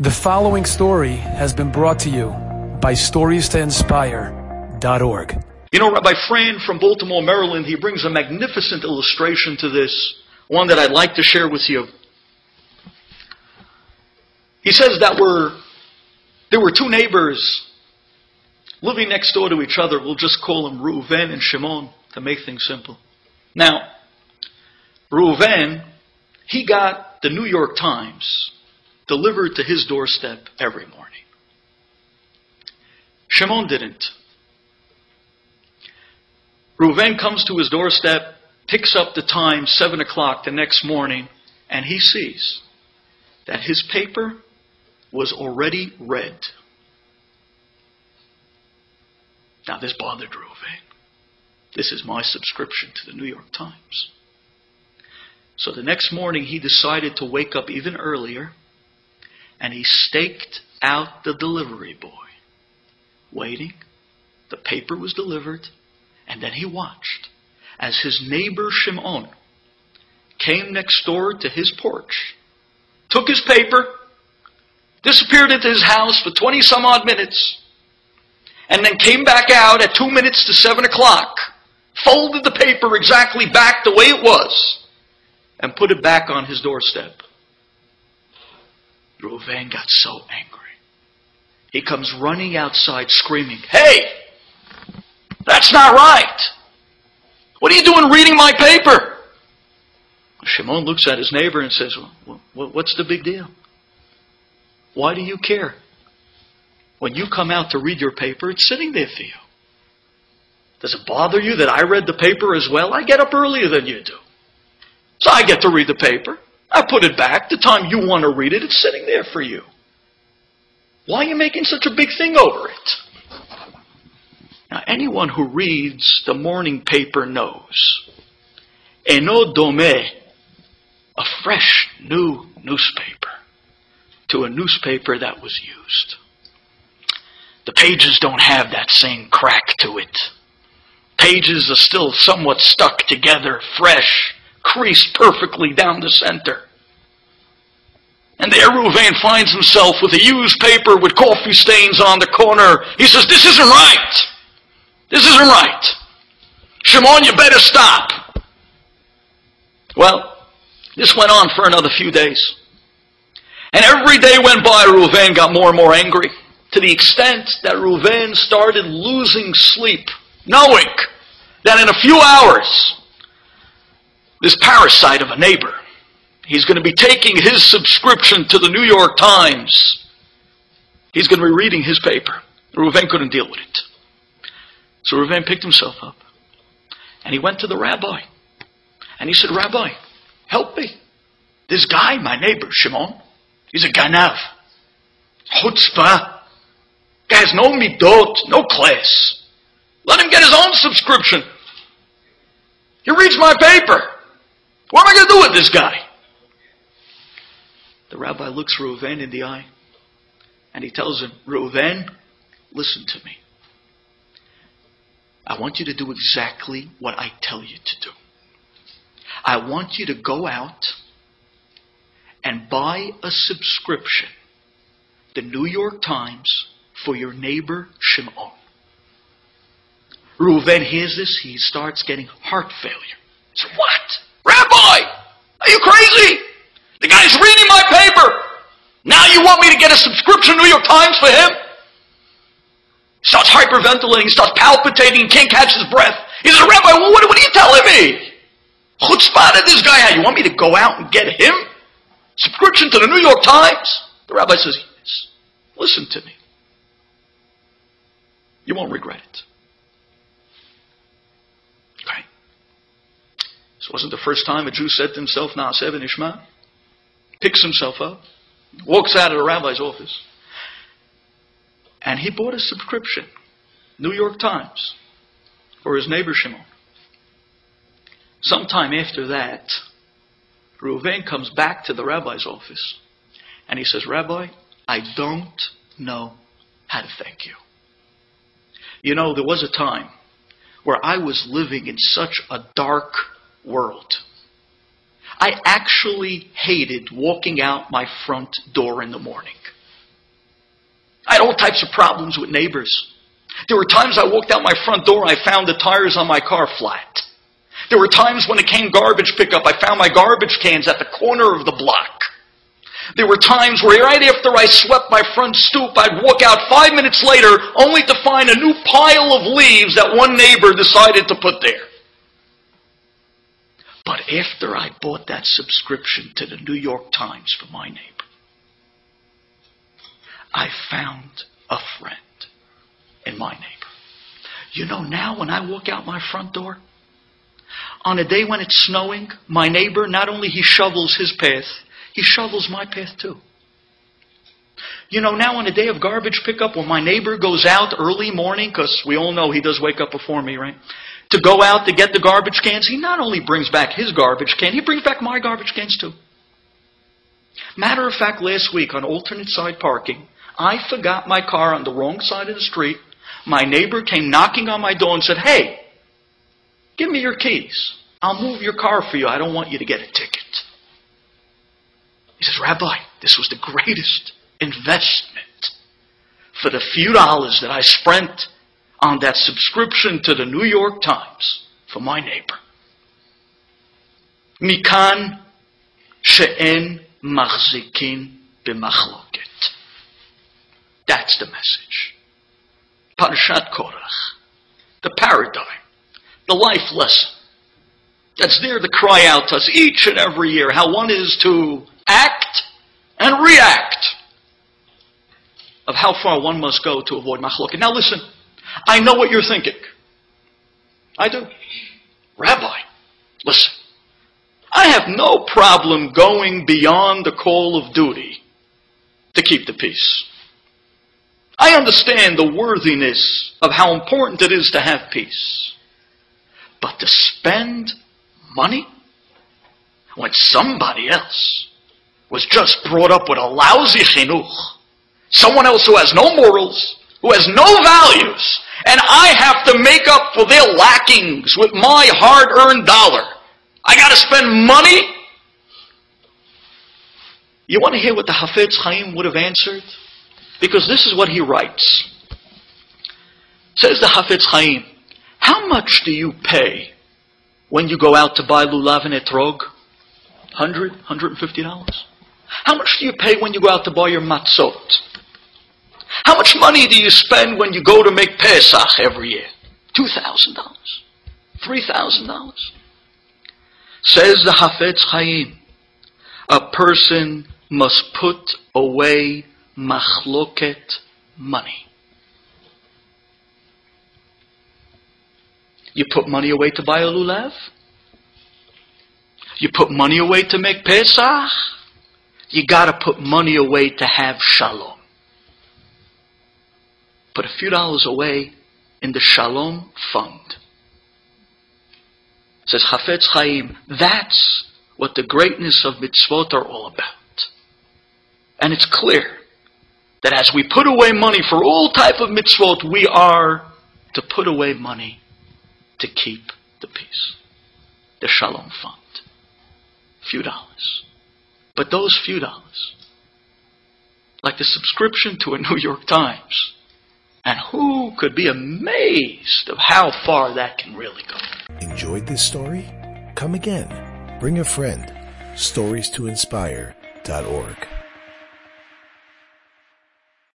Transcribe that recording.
The following story has been brought to you by StoriesToInspire.org. You know, Rabbi Frand from Baltimore, Maryland, he brings a magnificent illustration to this, one that I'd like to share with you. He says that were, there were two neighbors living next door to each other. We'll just call them Reuven and Shimon to make things simple. Now, Reuven, he got the New York Times delivered to his doorstep every morning. Shimon didn't. Reuven comes to his doorstep, picks up the time, 7 o'clock the next morning, and he sees that his paper was already read. Now, this bothered Reuven. This is my subscription to the New York Times. So the next morning, he decided to wake up even earlier and he staked out the delivery boy, waiting. The paper was delivered, and then he watched as his neighbor Shimon came next door to his porch, took his paper, disappeared into his house for 20 some odd minutes, and then came back out at two minutes to seven o'clock, folded the paper exactly back the way it was, and put it back on his doorstep. Reuven got so angry. He comes running outside screaming, Hey! That's not right! What are you doing reading my paper? Shimon looks at his neighbor and says, well, What's the big deal? Why do you care? When you come out to read your paper, it's sitting there for you. Does it bother you that I read the paper as well? I get up earlier than you do. So I get to read the paper. I put it back. The time you want to read it, it's sitting there for you. Why are you making such a big thing over it? Now, anyone who reads the morning paper knows. Eino domeh, a fresh, new newspaper, to a newspaper that was used. The pages don't have that same crack to it. Pages are still somewhat stuck together, fresh, creased perfectly down the center. And there Reuven finds himself with a used paper with coffee stains on the corner. He says, This isn't right. This isn't right. Shimon, you better stop. Well, this went on for another few days. And every day went by, Reuven got more and more angry to the extent that Reuven started losing sleep, knowing that in a few hours this parasite of a neighbor. He's going to be taking his subscription to the New York Times. He's going to be reading his paper. Reuven couldn't deal with it. So Reuven picked himself up and he went to the rabbi. And he said, Rabbi, help me. This guy, my neighbor, Shimon, he's a ganav. Chutzpah. Guy has no midot, no class. Let him get his own subscription. He reads my paper. What am I going to do with this guy? The rabbi looks Reuven in the eye and he tells him, Reuven, listen to me. I want you to do exactly what I tell you to do. I want you to go out and buy a subscription, the New York Times, for your neighbor Shimon. Reuven hears this, he starts getting heart failure. He says, What? Rabbi, are you crazy? The guy's reading my paper. Now you want me to get a subscription to New York Times for him? He starts hyperventilating, starts palpitating, can't catch his breath. He says, Rabbi, what, what are you telling me? Chutzpah did this guy You want me to go out and get him? Subscription to the New York Times? The rabbi says, yes. Listen to me. You won't regret it. Okay. This wasn't the first time a Jew said to himself, Na'aseh v'nishma. Picks himself up, walks out of the rabbi's office, and he bought a subscription, New York Times, for his neighbor Shimon. Sometime after that, Reuven comes back to the rabbi's office, and he says, Rabbi, I don't know how to thank you. You know, there was a time where I was living in such a dark world. I actually hated walking out my front door in the morning. I had all types of problems with neighbors. There were times I walked out my front door, and I found the tires on my car flat. There were times when it came garbage pickup, I found my garbage cans at the corner of the block. There were times where right after I swept my front stoop, I'd walk out five minutes later only to find a new pile of leaves that one neighbor decided to put there. After I bought that subscription to the New York Times for my neighbor, I found a friend in my neighbor. You know, now when I walk out my front door, on a day when it's snowing, my neighbor, not only he shovels his path, he shovels my path too. You know, now on a day of garbage pickup, when my neighbor goes out early morning, because we all know he does wake up before me, right? To go out to get the garbage cans, he not only brings back his garbage can, he brings back my garbage cans too. Matter of fact, last week on alternate side parking, I forgot my car on the wrong side of the street. My neighbor came knocking on my door and said, Hey, give me your keys. I'll move your car for you. I don't want you to get a ticket. He says, Rabbi, this was the greatest investment for the few dollars that I spent on that subscription to the New York Times for my neighbor. Mikan she'en machzikin b'machloket. That's the message. Parashat Korach. The paradigm. The life lesson. That's there to cry out to us each and every year how one is to act and react of how far one must go to avoid machloket. Now listen, I know what you're thinking. I do. Rabbi, listen. I have no problem going beyond the call of duty to keep the peace. I understand the worthiness of how important it is to have peace. But to spend money when somebody else was just brought up with a lousy chinuch, someone else who has no morals, who has no values, and I have to make up for their lackings with my hard-earned dollar. I gotta spend money? You want to hear what the Hafetz Chaim would have answered? Because this is what he writes. Says the Hafetz Chaim, how much do you pay when you go out to buy lulav and etrog? Hundred, hundred and fifty dollars. How much do you pay when you go out to buy your matzot? How much money do you spend when you go to make Pesach every year? Two thousand dollars, three thousand dollars. Says the Hafetz Chaim, a person must put away machloket money. You put money away to buy a lulav? You put money away to make Pesach? You gotta put money away to have shalom. Put a few dollars away in the shalom fund. Says Hafetz Chaim, that's what the greatness of mitzvot are all about. And it's clear that as we put away money for all type of mitzvot, we are to put away money to keep the peace. The shalom fund. Few dollars. But those few dollars, like the subscription to a New York Times, and who could be amazed of how far that can really go? Enjoyed this story? Come again. Bring a friend. Stories to inspire.org.